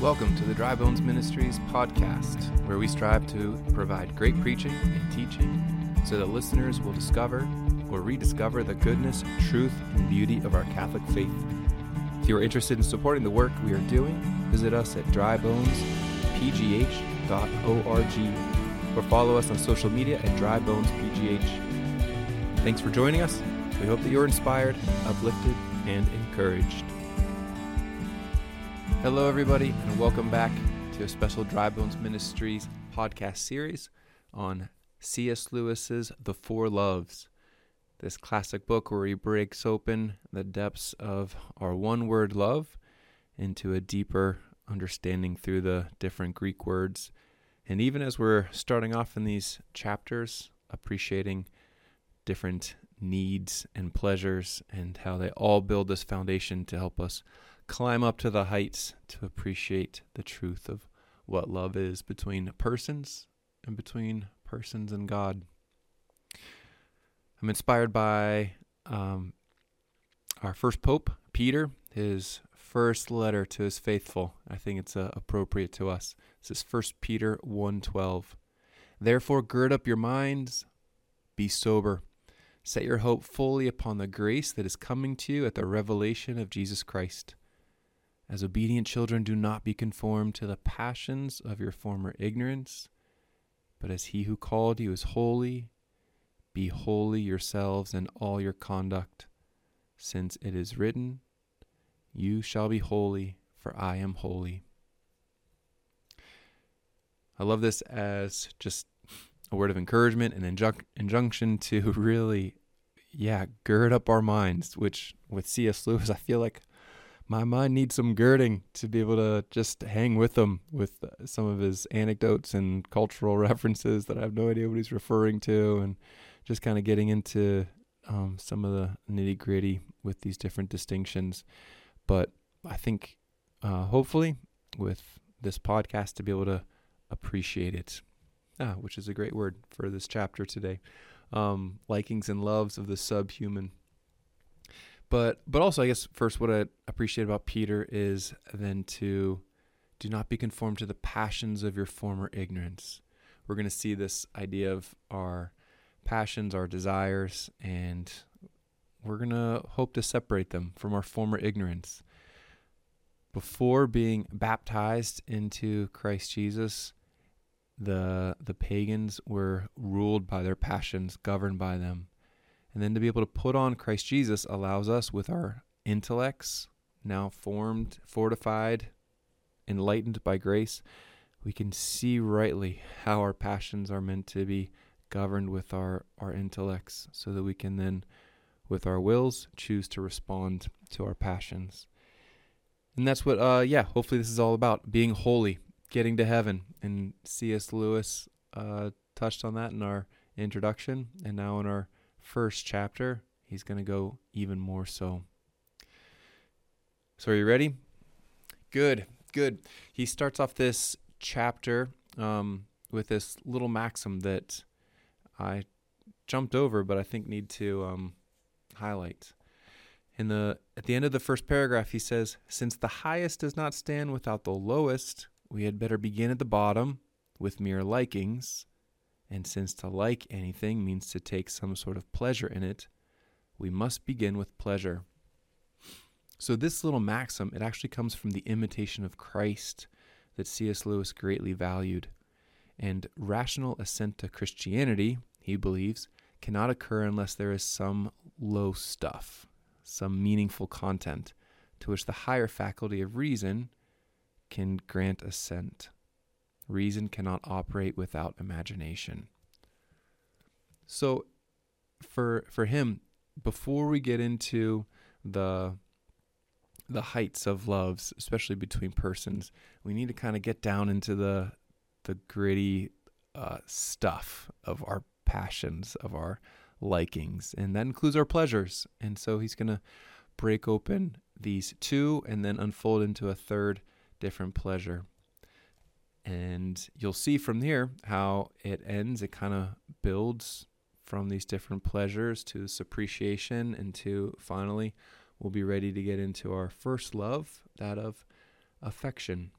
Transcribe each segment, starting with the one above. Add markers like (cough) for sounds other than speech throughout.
Welcome to the Dry Bones Ministries podcast, where we strive to provide great preaching and teaching so that listeners will discover or rediscover the goodness, truth, and beauty of our Catholic faith. If you are interested in supporting the work we are doing, visit us at drybonespgh.org or follow us on social media at drybonespgh. Thanks for joining us. We hope that you're inspired, uplifted, and encouraged. Hello, everybody, and welcome back to a special Dry Bones Ministries podcast series on C.S. Lewis's The Four Loves. This classic book where he breaks open the depths of our one word love into a deeper understanding through the different Greek words. And even as we're starting off in these chapters, appreciating different needs and pleasures and how they all build this foundation to help us climb up to the heights to appreciate the truth of what love is between persons and between persons and God. I'm inspired by um, our first pope, Peter, his first letter to his faithful. I think it's uh, appropriate to us. This is 1 Peter 1:12. Therefore gird up your minds, be sober. Set your hope fully upon the grace that is coming to you at the revelation of Jesus Christ. As obedient children, do not be conformed to the passions of your former ignorance, but as he who called you is holy, be holy yourselves in all your conduct, since it is written, You shall be holy, for I am holy. I love this as just a word of encouragement and injun- injunction to (laughs) really, yeah, gird up our minds, which with C.S. Lewis, I feel like my mind needs some girding to be able to just hang with him with uh, some of his anecdotes and cultural (laughs) references that I have no idea what he's referring to, and just kind of getting into um, some of the nitty gritty with these different distinctions. But I think uh, hopefully with this podcast to be able to appreciate it, ah, which is a great word for this chapter today. Um, likings and loves of the subhuman but but also I guess first what I appreciate about Peter is then to do not be conformed to the passions of your former ignorance. We're going to see this idea of our passions, our desires, and we're going to hope to separate them from our former ignorance. Before being baptized into Christ Jesus, the the pagans were ruled by their passions, governed by them. And then to be able to put on Christ Jesus allows us with our intellects now formed, fortified, enlightened by grace, we can see rightly how our passions are meant to be governed with our, our intellects so that we can then, with our wills, choose to respond to our passions. And that's what, uh, yeah, hopefully this is all about being holy, getting to heaven. And C.S. Lewis uh, touched on that in our introduction and now in our first chapter, he's going to go even more so. So, are you ready? Good, good. He starts off this chapter um, with this little maxim that I jumped over, but I think need to um, highlight. In the at the end of the first paragraph, he says, "Since the highest does not stand without the lowest, we had better begin at the bottom with mere likings, and since to like anything means to take some sort of pleasure in it, we must begin with pleasure. So this little maxim, it actually comes from the imitation of Christ that C.S. Lewis greatly valued. And rational assent to Christianity, he believes, cannot occur unless there is some low stuff, some meaningful content to which the higher faculty of reason can grant assent. Reason cannot operate without imagination. So for for him, before we get into the the heights of loves, especially between persons, we need to kind of get down into the the gritty uh, stuff of our passions, of our likings, and that includes our pleasures. And so he's going to break open these two and then unfold into a third different pleasure. And you'll see from here how it ends. It kind of builds from these different pleasures to this appreciation and to finally we'll be ready to get into our first love, that of affection.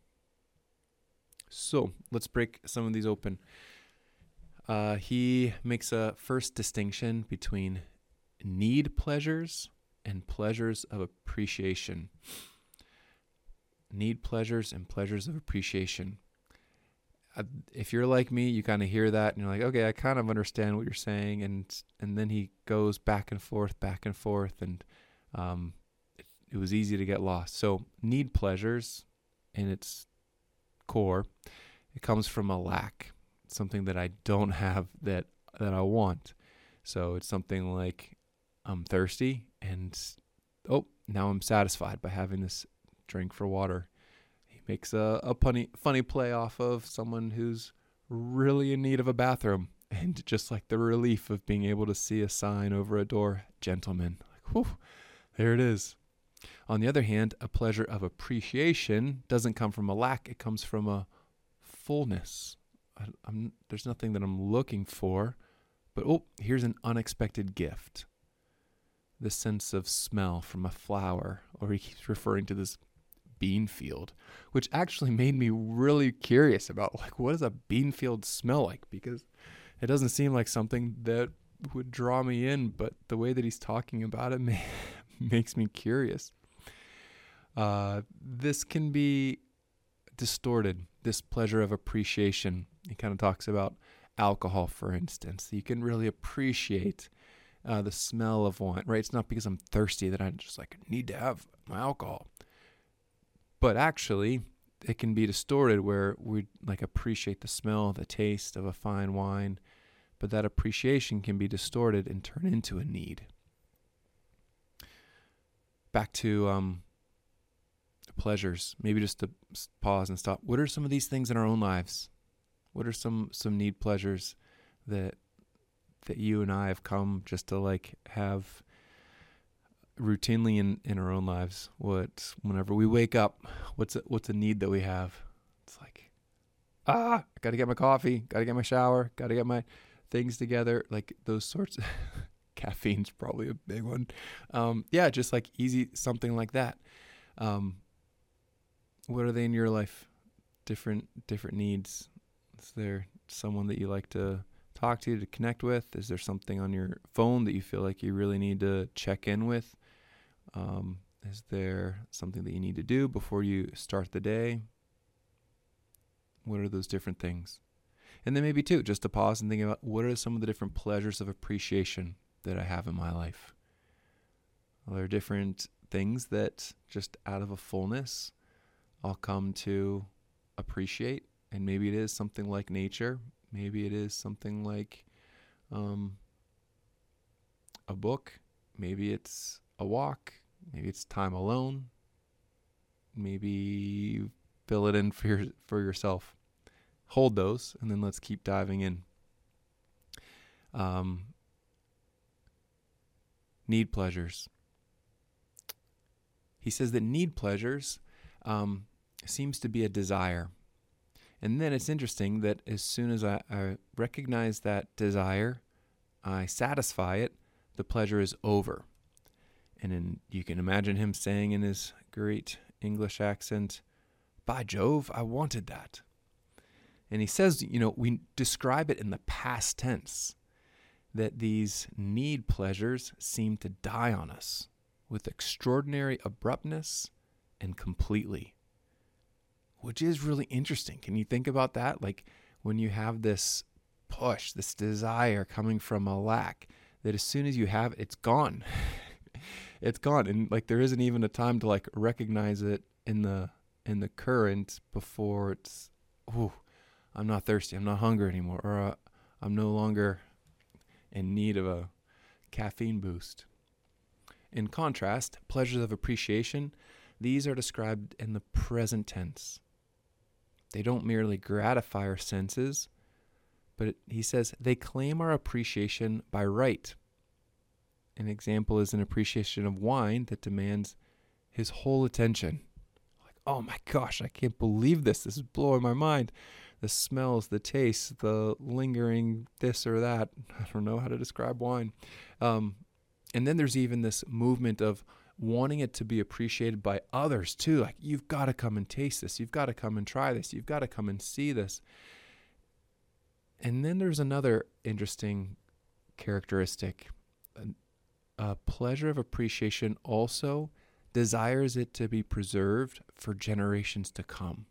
So let's break some of these open. Uh, he makes a first distinction between need pleasures and pleasures of appreciation. Need pleasures and pleasures of appreciation. If you're like me, you kind of hear that and you're like, okay, I kind of understand what you're saying, and and then he goes back and forth, back and forth, and um, it, it was easy to get lost. So need pleasures, in its core, it comes from a lack, something that I don't (laughs) have that that I want. So it's something like I'm thirsty and oh, now I'm satisfied by having this drink for water. Makes a, a funny funny play off of someone who's really in need of a bathroom and just like the relief of being able to see a sign over a door, gentlemen. Like, whew, there it is. On the other hand, a pleasure of appreciation doesn't come from a lack, it comes from a fullness. I, there's nothing that I'm looking for, but oh, here's an unexpected gift the sense of smell from a flower, or he keeps referring to this bean field, which actually made me really curious about like what does a bean field smell like? Because it doesn't seem like something that would draw me in, but the way that he's talking about it (laughs) makes me curious. Uh, this can be distorted, this pleasure of appreciation. He kind of talks about alcohol, for instance. You can really appreciate uh, the smell of wine, right? It's not because I'm thirsty that I just like need to have my alcohol. But actually, it can be distorted where we like appreciate the smell, the taste of a fine wine, but that appreciation can be distorted and turn into a need. Back to um, pleasures, maybe just to pause and stop. What are some of these things in our own lives? What are some some need pleasures that that you and I have come just to like have routinely in, in our own lives. What whenever we wake up, what's a, what's a need that we have? It's like, ah, I got to get my coffee, got to get my shower, got to get my things together. Like those sorts. Of (laughs) caffeine's probably a big one. Um, yeah, just like easy something like that. Um, what are they in your life? Different different needs. Is there someone that you like to talk to, to connect with? Is there something on your phone that you feel like you really need to check in with? Um, is there something that you need to do before you start the day? What are those different things? And then maybe too, just to pause and think about what are some of the different pleasures of appreciation that I have in my life? Are there different things that just out of a fullness I'll come to appreciate? And maybe it is something like nature. Maybe it is something like um, a book. Maybe it's a walk. Maybe it's time alone. Maybe fill it in for your, for yourself. Hold those, and then let's keep diving in. Um, need pleasures. He says that need pleasures um, seems to be a desire. And then it's interesting that as soon as I, I recognize that desire, I satisfy it, the pleasure is over. And then you can imagine him saying in his great English accent, By Jove, I wanted that. And he says, you know, we describe it in the past tense that these need pleasures seem to die on us with extraordinary abruptness and completely which is really interesting. Can you think about that? Like when you have this push, this desire coming from a lack, that as soon as you have it, it's gone. (laughs) it's gone. And like there isn't even a time to like recognize it in the in the current before it's oh, I'm not thirsty, I'm not hungry anymore, or uh, I'm no longer in need of a caffeine boost. In contrast, pleasures of appreciation, these are described in the present tense. They don't merely gratify our senses, but he says they claim our appreciation by right. An example is an appreciation of wine that demands his whole attention. Like, oh my gosh, I can't believe this. This is blowing my mind. The smells, the taste, the lingering this or that. (laughs) I don't know how to describe wine. Um, and then there's even this movement of wanting it to be appreciated by others too. Like, you've got to come and taste this. You've got to come and try this. You've got to come and see this. And then there's another interesting characteristic. A pleasure of appreciation also desires it to be preserved for generations to come.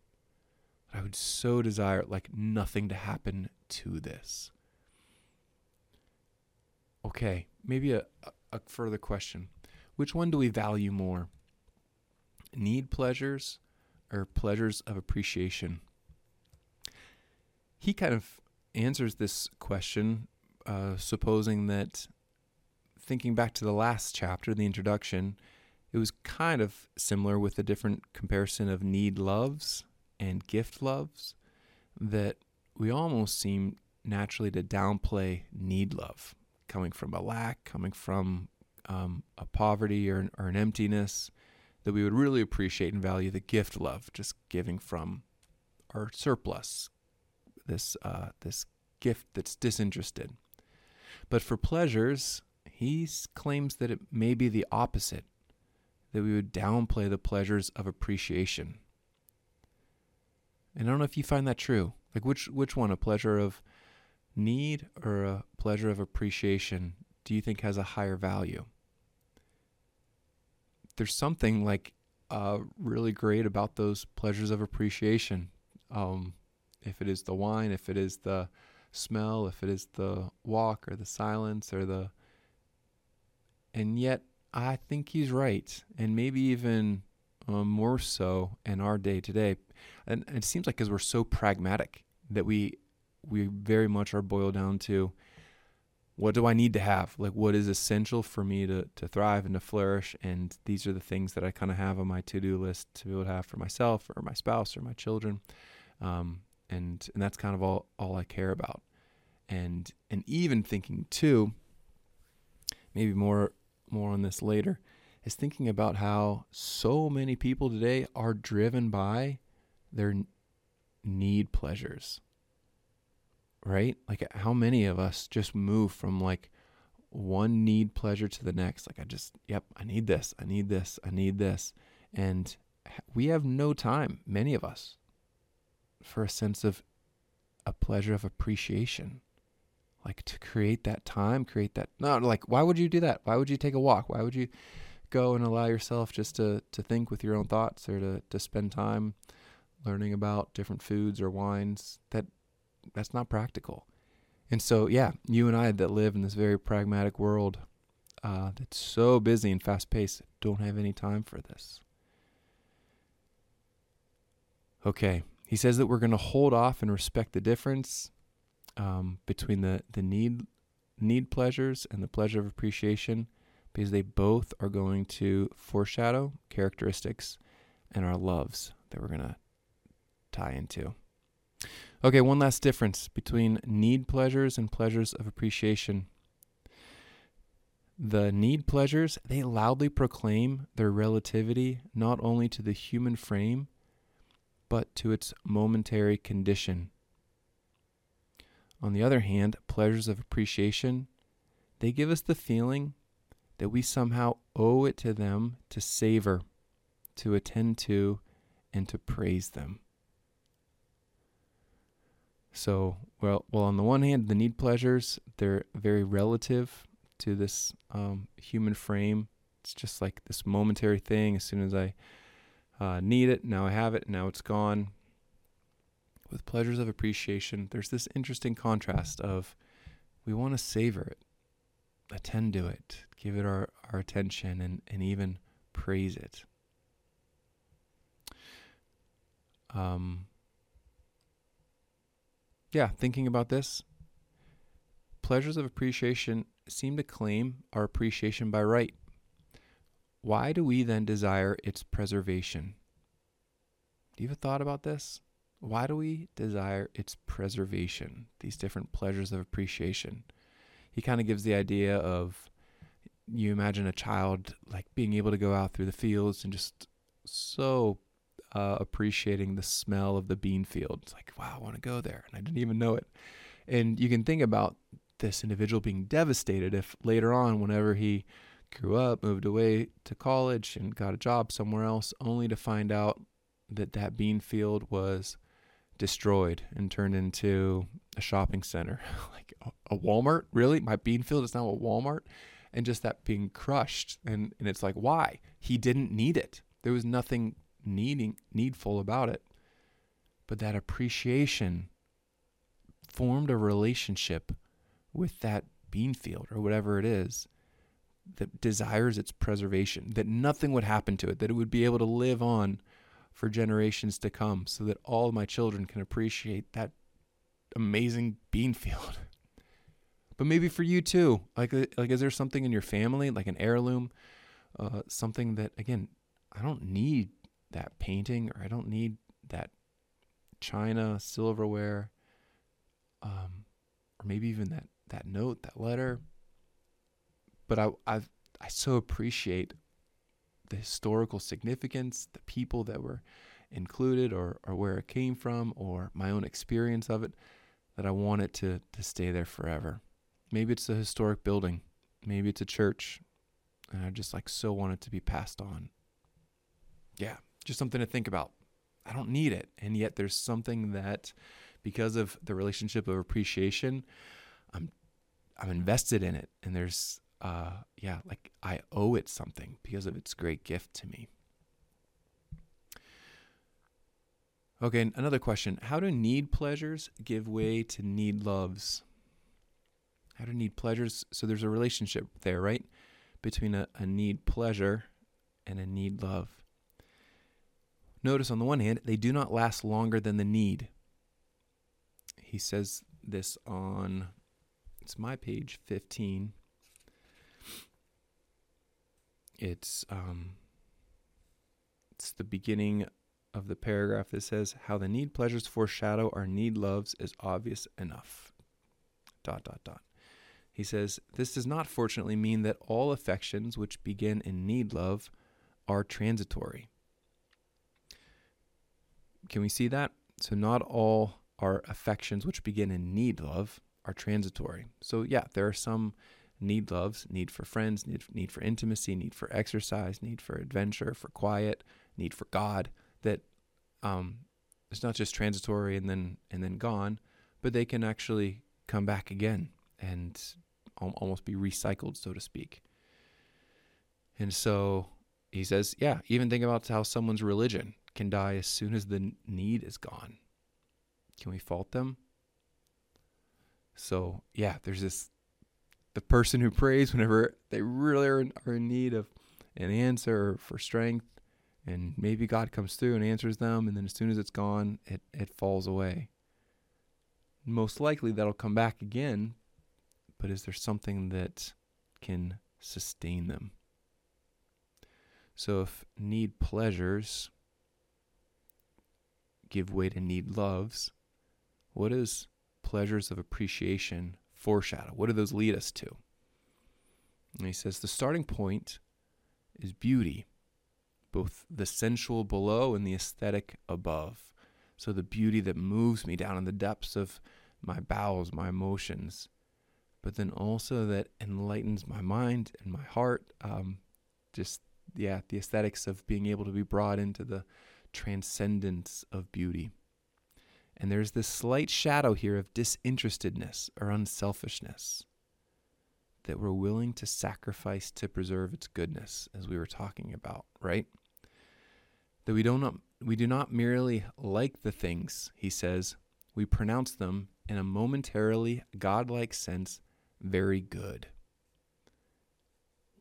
I would so desire like nothing to happen to this. Okay, maybe a, a further question. Which one do we value more? Need pleasures or pleasures of appreciation? He kind of answers this question, uh, supposing that thinking back to the last chapter, the introduction, it was kind of similar with a different comparison of need loves and gift loves, that we almost seem naturally to downplay need love, coming from a lack, coming from um, a poverty or an, or an emptiness, that we would really appreciate and value the gift love, just giving from our surplus, this uh, this gift that's disinterested. But for pleasures, he claims that it may be the opposite, that we would downplay the pleasures of appreciation. And I don't know if you find that true. Like which which one, a pleasure of need or a pleasure of appreciation, do you think has a higher value? There's something like uh, really great about those pleasures of appreciation. Um, if it is the wine, if it is the smell, if it is the walk or the silence or the. And yet, I think he's right. And maybe even uh, more so in our day today. And it seems like because we're so pragmatic that we we very much are boiled down to what do I need to have? Like what is essential for me to to thrive and to flourish? And these are the things that I kind of have on my to do list to be able to have for myself or my spouse or my children. Um, and and that's kind of all all I care about. And and even thinking too, maybe more more on this later, is thinking about how so many people today are driven by their need pleasures. Right? Like how many of us just move from like one need pleasure to the next. Like I just, yep, I need this, I need this, I need this. And we have no time, many of us, for a sense of a pleasure of appreciation. Like to create that time, create that. No, like, why would you do that? Why would you take a walk? Why would you go and allow yourself just to, to think with your own thoughts or to, to spend time learning about different foods or wines? That that's not practical. And so, yeah, you and I that live in this very pragmatic world uh, that's so busy and fast paced don't have any time for this. Okay, he says that we're going to hold off and respect the difference um, between the, the need need pleasures and the pleasure of appreciation because they both are going to foreshadow characteristics and our loves that we're going to tie into. Okay, one last difference between need pleasures and pleasures of appreciation. The need pleasures, they loudly proclaim their relativity not only to the human frame, but to its momentary condition. On the other hand, pleasures of appreciation, they give us the feeling that we somehow owe it to them to savor, to attend to, and to praise them. So, well, well, on the one hand, the need pleasures, they're very relative to this um, human frame. It's just like this momentary thing. As soon as I uh, need it. Now I have it. Now it's gone. With pleasures of appreciation, there's this interesting contrast of we want to savor it, attend to it, give it our, our attention, and, and even praise it. Um, yeah, thinking about this, pleasures of appreciation seem to claim our appreciation by right. Why do we then desire its preservation? Do you have a thought about this? Why do we desire its preservation, these different pleasures of appreciation? He kind of gives the idea of you imagine a child like being able to go out through the fields and just so uh, appreciating the smell of the bean field. It's like, wow, I want to go there. And I didn't even know it. And you can think about this individual being devastated if later on, whenever he grew up, moved away to college, and got a job somewhere else, only to find out that that bean field was destroyed and turned into a shopping center, (laughs) like a, Walmart. Really, my bean field is now a Walmart, and just that being crushed, and and it's like why he didn't need it. There was nothing needing needful about it, but that appreciation formed a relationship with that bean field or whatever it is that desires its preservation, that nothing would happen to it, that it would be able to live on for generations to come so that all my children can appreciate that amazing bean field. (laughs) but maybe for you too. Like uh, like is there something in your family like an heirloom uh, something that again, I don't need that painting or I don't need that china, silverware um or maybe even that that note, that letter. But I I I so appreciate the historical significance, the people that were included or, or where it came from or my own experience of it that I want it to, to stay there forever. Maybe it's a historic building. Maybe it's a church. And I just like so want it to be passed on. Yeah, just something to think about. I don't need it. And yet there's something that because of the relationship of appreciation, I'm I'm invested in it. And there's uh, yeah, like I owe it something because of its great gift to me. Okay, another question. How do need pleasures give way to need loves? How do need pleasures? So there's a relationship there, right? Between a, a need pleasure and a need love. Notice on the one hand, they do not last longer than the need. He says this on, it's my page 15 it's um, it's the beginning of the paragraph that says how the need pleasures foreshadow our need loves is obvious enough. Dot dot dot. He says this does not fortunately mean that all affections which begin in need love are transitory. Can we see that? So not all our affections which begin in need love are transitory. So yeah, there are some need loves, need for friends, need, need for intimacy, need for exercise, need for adventure, for quiet, need for God, that um, it's not just transitory and then and then gone, but they can actually come back again and almost be recycled, so to speak. And so he says, yeah, even think about how someone's religion can die as soon as the need is gone. Can we fault them? So, yeah, there's this the person who prays whenever they really are in, are in need of an answer for strength and maybe God comes through and answers them and then as soon as it's gone it, it falls away. Most likely that'll come back again, but is there something that can sustain them? So if need pleasures give way to need loves, what is pleasures of appreciation foreshadow? What do those lead us to? And he says the starting point is beauty, both the sensual below and the aesthetic above. So the beauty that moves me down in the depths of my bowels, my emotions, but then also that enlightens my mind and my heart. Um, just, yeah, the aesthetics of being able to be brought into the transcendence of beauty. And there's this slight shadow here of disinterestedness or unselfishness that we're willing to sacrifice to preserve its goodness, as we were talking about, right? That we don't we do not merely like the things, he says, we pronounce them in a momentarily godlike sense very good.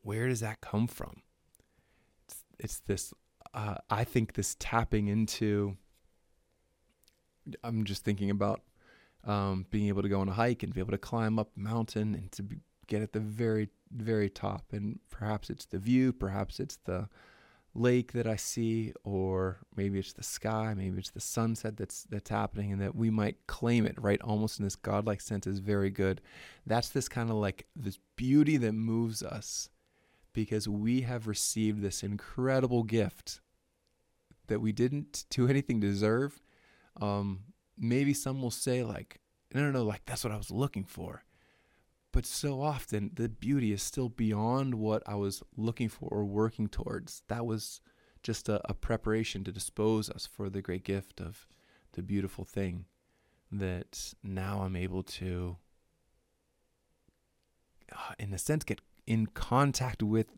Where does that come from? It's, it's this, uh, I think, this tapping into I'm just thinking about um, being able to go on a hike and be able to climb up a mountain and to be, get at the very, very top. And perhaps it's the view, perhaps it's the lake that I see, or maybe it's the sky, maybe it's the sunset that's that's happening, and that we might claim it right, almost in this godlike sense, is very good. That's this kind of like this beauty that moves us because we have received this incredible gift that we didn't do anything to deserve um, maybe some will say like, no, no, no, like that's what I was looking for. but so often the beauty is still beyond what I was looking for or working towards. That was just a, a preparation to dispose us for the great gift of the beautiful thing that now I'm able to, uh, in a sense, get in contact with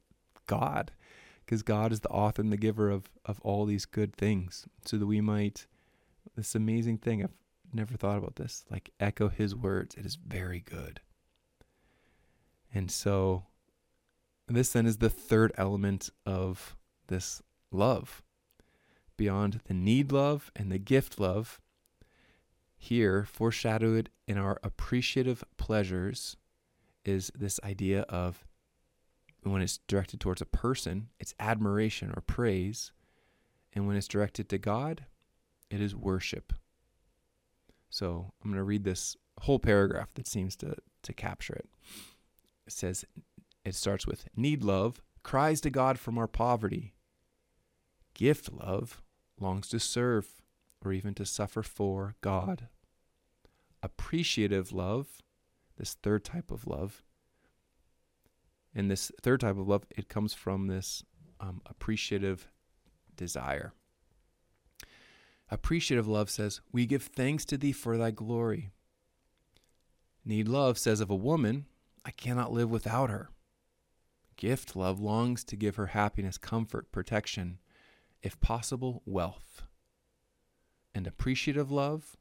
God because God is the author and the giver of, of all these good things so that we might, this amazing thing, I've never thought about this, like echo his words. It is very good. And so this then is the third element of this love. Beyond the need love and the gift love, here foreshadowed in our appreciative pleasures is this idea of when it's directed towards a person, it's admiration or praise. And when it's directed to God, it is worship. So I'm going to read this whole paragraph that seems to, to capture it. It says, it starts with need love, cries to God from our poverty. Gift love longs to serve or even to suffer for God. Appreciative love, this third type of love, and this third type of love, it comes from this um, appreciative desire. Appreciative love says, We give thanks to thee for thy glory. Need love says of a woman, I cannot live without her. Gift love longs to give her happiness, comfort, protection, if possible, wealth. And appreciative love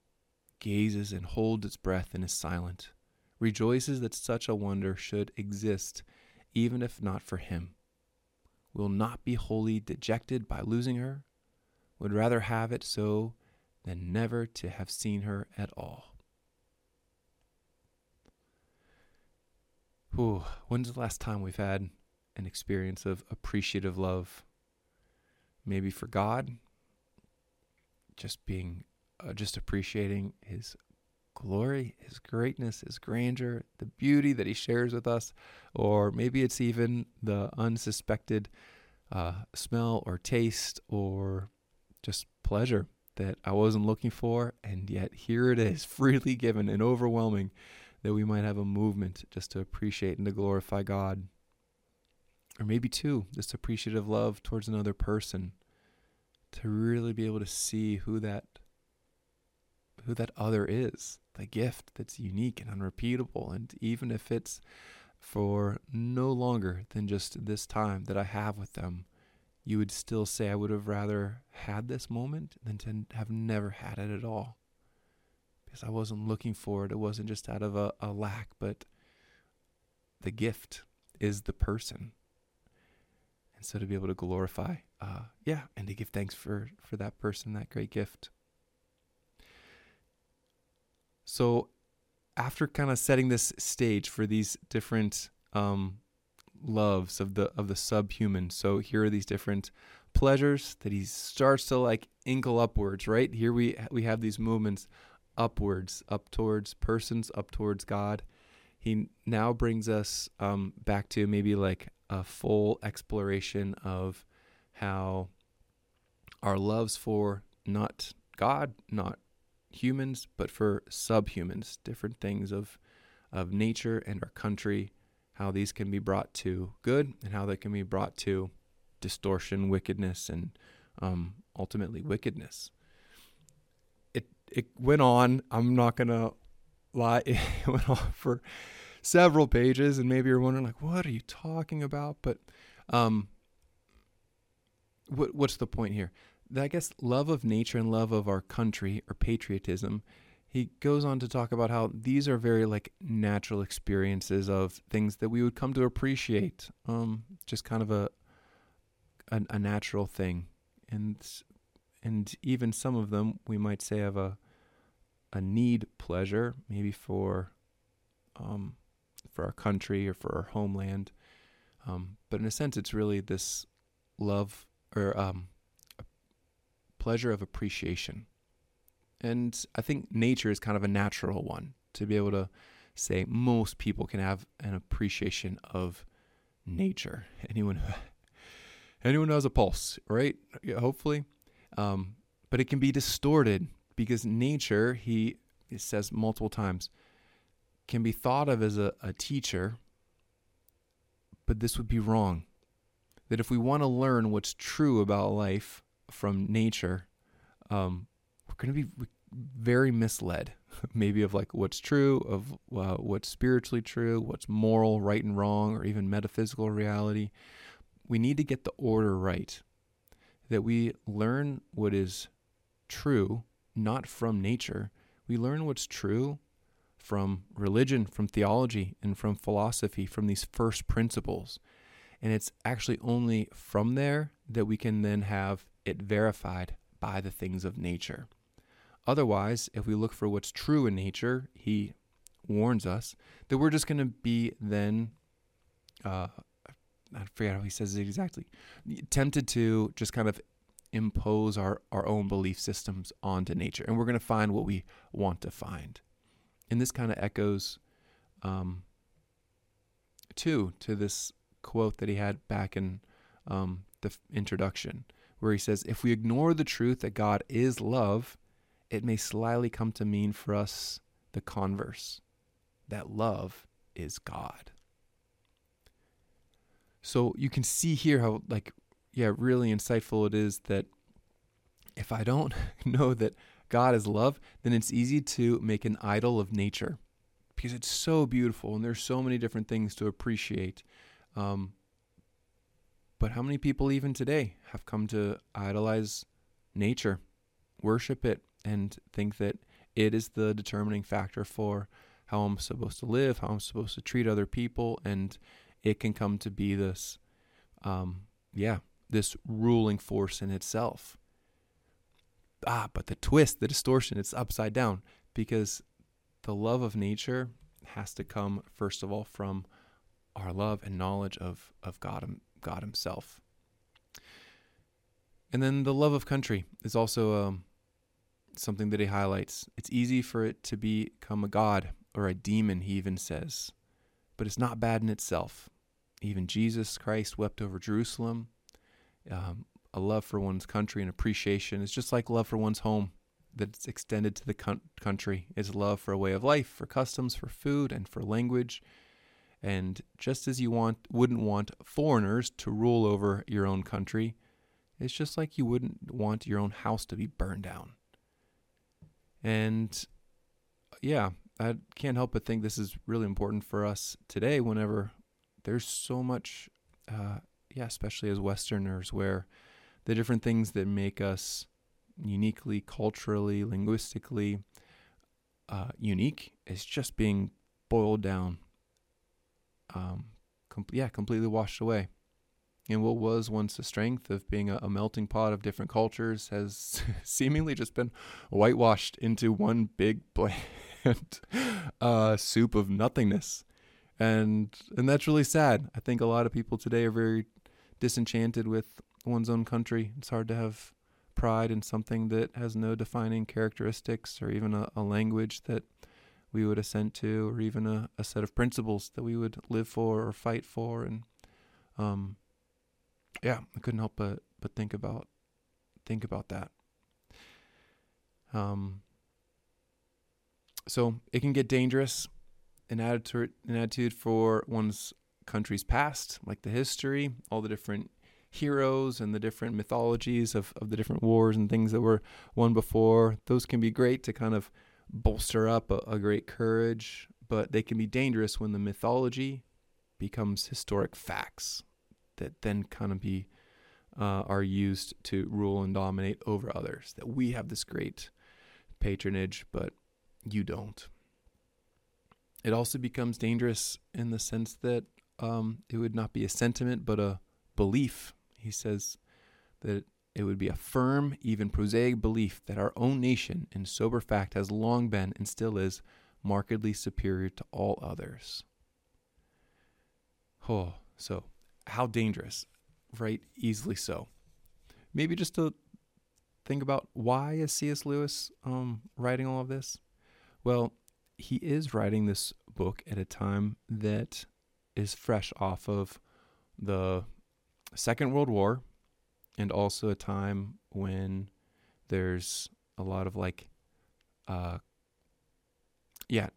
gazes and holds its breath and is silent, rejoices that such a wonder should exist even if not for him. Will not be wholly dejected by losing her, would rather have it so than never to have seen her at all. Whew, when's the last time we've had an experience of appreciative love? Maybe for God, just being, uh, just appreciating His glory, His greatness, His grandeur, the beauty that He shares with us, or maybe it's even the unsuspected uh, smell or taste or just pleasure that I wasn't looking for, and yet here it is, (laughs) freely given and overwhelming, that we might have a movement just to appreciate and to glorify God. Or maybe, too, this appreciative love towards another person to really be able to see who that who that other is the gift that's unique and unrepeatable. And even if it's for no longer than just this time that I have with them, you would still say, I would have rather had this moment than to have never had it at all. Because I wasn't looking for it. It wasn't just out of a, a lack, but the gift is the person. And so to be able to glorify, uh, yeah, and to give thanks for, for that person, that great gift. So after kind of setting this stage for these different um, loves of the of the subhuman, so here are these different pleasures that he starts to like inkle upwards. Right here we we have these movements upwards, up towards persons, up towards God. He now brings us um, back to maybe like a full exploration of how our loves for not God, not humans, but for subhumans, different things of of nature and our country, how these can be brought to good and how they can be brought to distortion, wickedness, and um, ultimately wickedness. It it went on. I'm not gonna lie. (laughs) It went on for several pages, and maybe you're wondering like, what are you talking about? But um, what what's the point here? I guess love of nature and love of our country or patriotism. He goes on to talk about how these are very like natural experiences of things that we would come to appreciate. Um, just kind of a, a a, natural thing, and and even some of them we might say have a a need pleasure, maybe for um, for our country or for our homeland. Um, but in a sense, it's really this love or um, pleasure of appreciation. And I think nature is kind of a natural one to be able to say most people can have an appreciation of nature. (laughs) Anyone who, anyone who has a pulse, right? Yeah, hopefully. Um, but it can be distorted because nature, he says multiple times, can be thought of as a, a teacher, but this would be wrong. That if we want to learn what's true about life from nature, um, going to be very misled, (laughs) maybe of like what's true, of uh, what's spiritually true, what's moral, right and wrong, or even metaphysical reality. We need to get the order right. That we learn what is true, not from nature. We learn what's true from religion, from theology, and from philosophy, from these first principles. And it's actually only from there that we can then have it verified by the things of nature. Otherwise, if we look for what's true in nature, he warns us that we're just going to be then, uh, I forget how he says it exactly, tempted to just kind of impose our, our own belief systems onto nature. And we're going to find what we want to find. And this kind of echoes, um, too, to this quote that he had back in um, the introduction, where he says, If we ignore the truth that God is love, it may slyly come to mean for us the converse that love is God. So you can see here how, like, yeah, really insightful it is that if I don't (laughs) know that God is love, then it's easy to make an idol of nature because it's so beautiful and there's so many different things to appreciate. Um, but how many people, even today, have come to idolize nature, worship it, and think that it is the determining factor for how I'm supposed to live, how I'm supposed to treat other people, and it can come to be this, um, yeah, this ruling force in itself ah, but the twist, the distortion, it's upside down because the love of nature has to come first of all from our love and knowledge of of God God Himself. And then the love of country is also um, something that he highlights. It's easy for it to become a god or a demon, he even says, but it's not bad in itself. Even Jesus Christ wept over Jerusalem. Um, a love for one's country and appreciation is just like love for one's home that's extended to the country is love for a way of life for customs for food and for language and just as you want wouldn't want foreigners to rule over your own country it's just like you wouldn't want your own house to be burned down and yeah i can't help but think this is really important for us today whenever there's so much uh, yeah especially as westerners where the different things that make us uniquely, culturally, linguistically uh, unique is just being boiled down. Um, com- yeah, completely washed away. And what was once the strength of being a, a melting pot of different cultures has (laughs) seemingly just been whitewashed into one big (laughs) bland uh, soup of nothingness. And and that's really sad. I think a lot of people today are very disenchanted with one's own country. It's hard to have pride in something that has no defining characteristics or even a, a language that we would assent to or even a, a, set of principles that we would live for or fight for and um yeah i couldn't help but but think about think about that um so it can get dangerous an attitude an attitude for one's country's past like the history all the different heroes and the different mythologies of, of the different wars and things that were won before. Those can be great to kind of bolster up a, a great courage, but they can be dangerous when the mythology becomes historic facts that then kind of be uh, are used to rule and dominate over others. That we have this great patronage, but you don't. It also becomes dangerous in the sense that um, it would not be a sentiment, but a belief he says that it would be a firm, even prosaic belief that our own nation, in sober fact, has long been and still is markedly superior to all others. Oh, so how dangerous, right? Easily so. Maybe just to think about why is C.S. Lewis um, writing all of this? Well, he is writing this book at a time that is fresh off of the Second World War, and also a time when there's a lot of like, uh, yeah,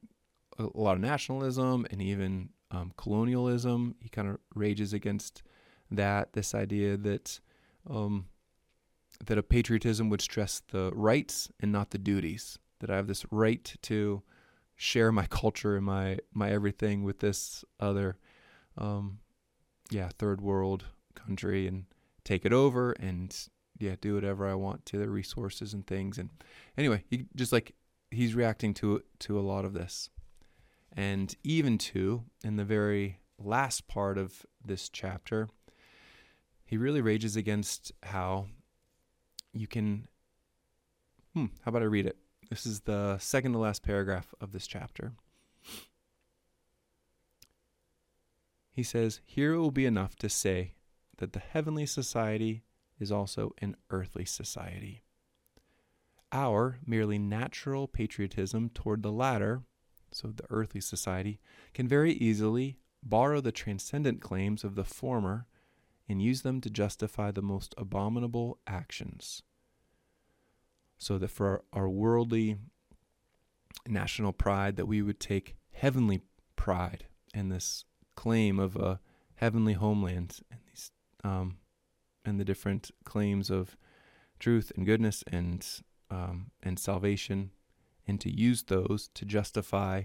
a lot of nationalism and even um, colonialism. He kind of rages against that. This idea that um, that a patriotism would stress the rights and not the duties. That I have this right to share my (laughs) culture and my my everything with this other, um, yeah, third world country and take it over and yeah, do whatever I want to the resources and things. And anyway, he just like he's reacting to to a lot of this, and even to in the very last part of this chapter, he really rages against how you can. Hmm, how about I read it? This is the second to last paragraph of this chapter. He says, Here it will be enough to say that the heavenly society is also an earthly society. Our merely natural patriotism toward the latter, so the earthly society, can very easily borrow the transcendent claims of the former and use them to justify the most abominable actions. So that for our, worldly national pride, that we would take heavenly pride in this claim of a heavenly homeland and these um, and the different claims of truth and goodness and um, and salvation, and to use those to justify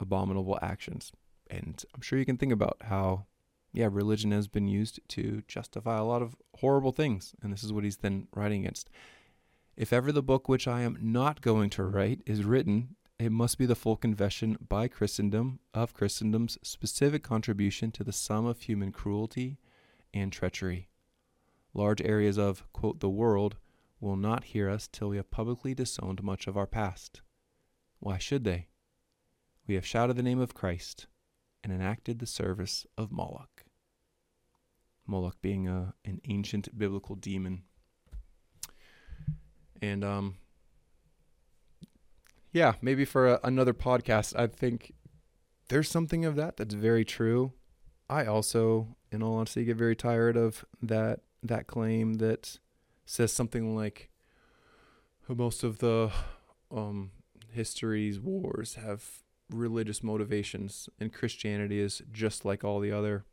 abominable actions. And I'm sure you can think about how, yeah, religion has been used to justify a lot of horrible things, and this is what he's then writing against. If ever the book which I am not going to write is written, it must be the full confession by Christendom of Christendom's specific contribution to the sum of human cruelty and treachery large areas of, quote, the world will not hear us till we have publicly disowned much of our past. Why should they? We have shouted the name of Christ and enacted the service of Moloch. Moloch being a, an ancient biblical demon. And um, yeah, maybe for a, another podcast, I think there's something of that that's very true. I also, in all honesty, get very tired of that that claim that says something like most of the um, history's wars have religious motivations, and Christianity is just like all the other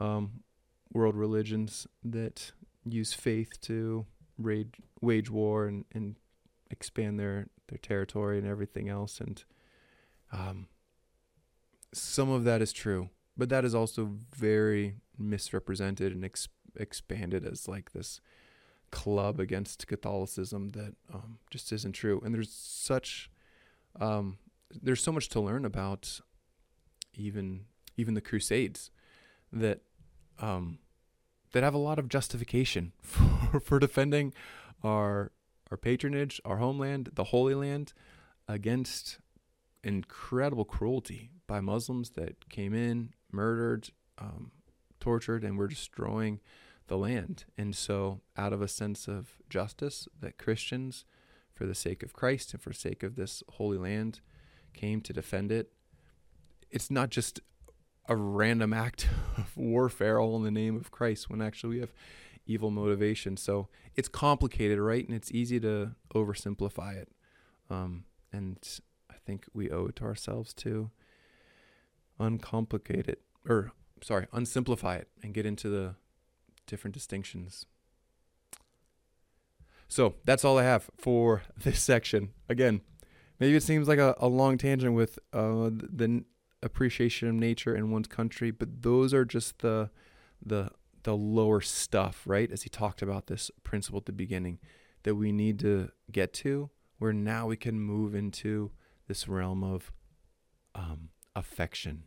um, world religions that use faith to wage war and, and expand their, their territory and everything else. And um, some of that is true, but that is also very misrepresented and ex- expanded as like this club against Catholicism that um, just isn't true. And there's such um, there's so much to learn about even even the Crusades that um, that have a lot of justification (laughs) for, for defending our our patronage, our homeland, the Holy Land, against incredible cruelty by Muslims that came in, murdered, um, tortured, and were destroying the land. And so, out of a sense of justice that Christians, for the sake of Christ and for sake of this holy land, came to defend it, it's not just a random act (laughs) of warfare all in the name of Christ when actually we have evil motivation. So it's complicated, right? And it's easy to oversimplify it. Um, and I think we owe it to ourselves to uncomplicate it, or sorry, unsimplify it and get into the different distinctions. So that's all I have for (laughs) this section. Again, maybe it seems like a, a long tangent with uh, the appreciation of nature in one's country, but those are just the the the lower stuff, right? As he talked about this principle at the beginning that we need to get to, where now we can move into this realm of um, affection.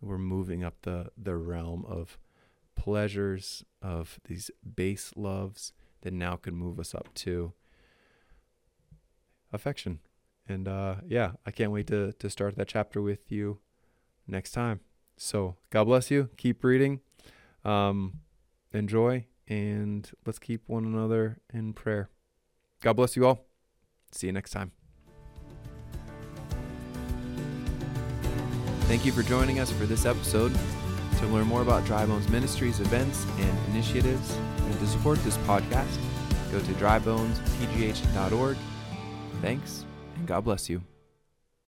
We're moving up the the realm of pleasures of these base loves that now can move us up to affection. And uh, yeah, I can't wait to, to start that chapter with you next time. So God bless you. Keep reading. Um, enjoy. And let's keep one another in prayer. God bless you all. See you next time. Thank you for joining us for this episode. To learn more about Dry Bones Ministries events and initiatives, and to support this podcast, go to drybonespgh.org. Thanks, and God bless you.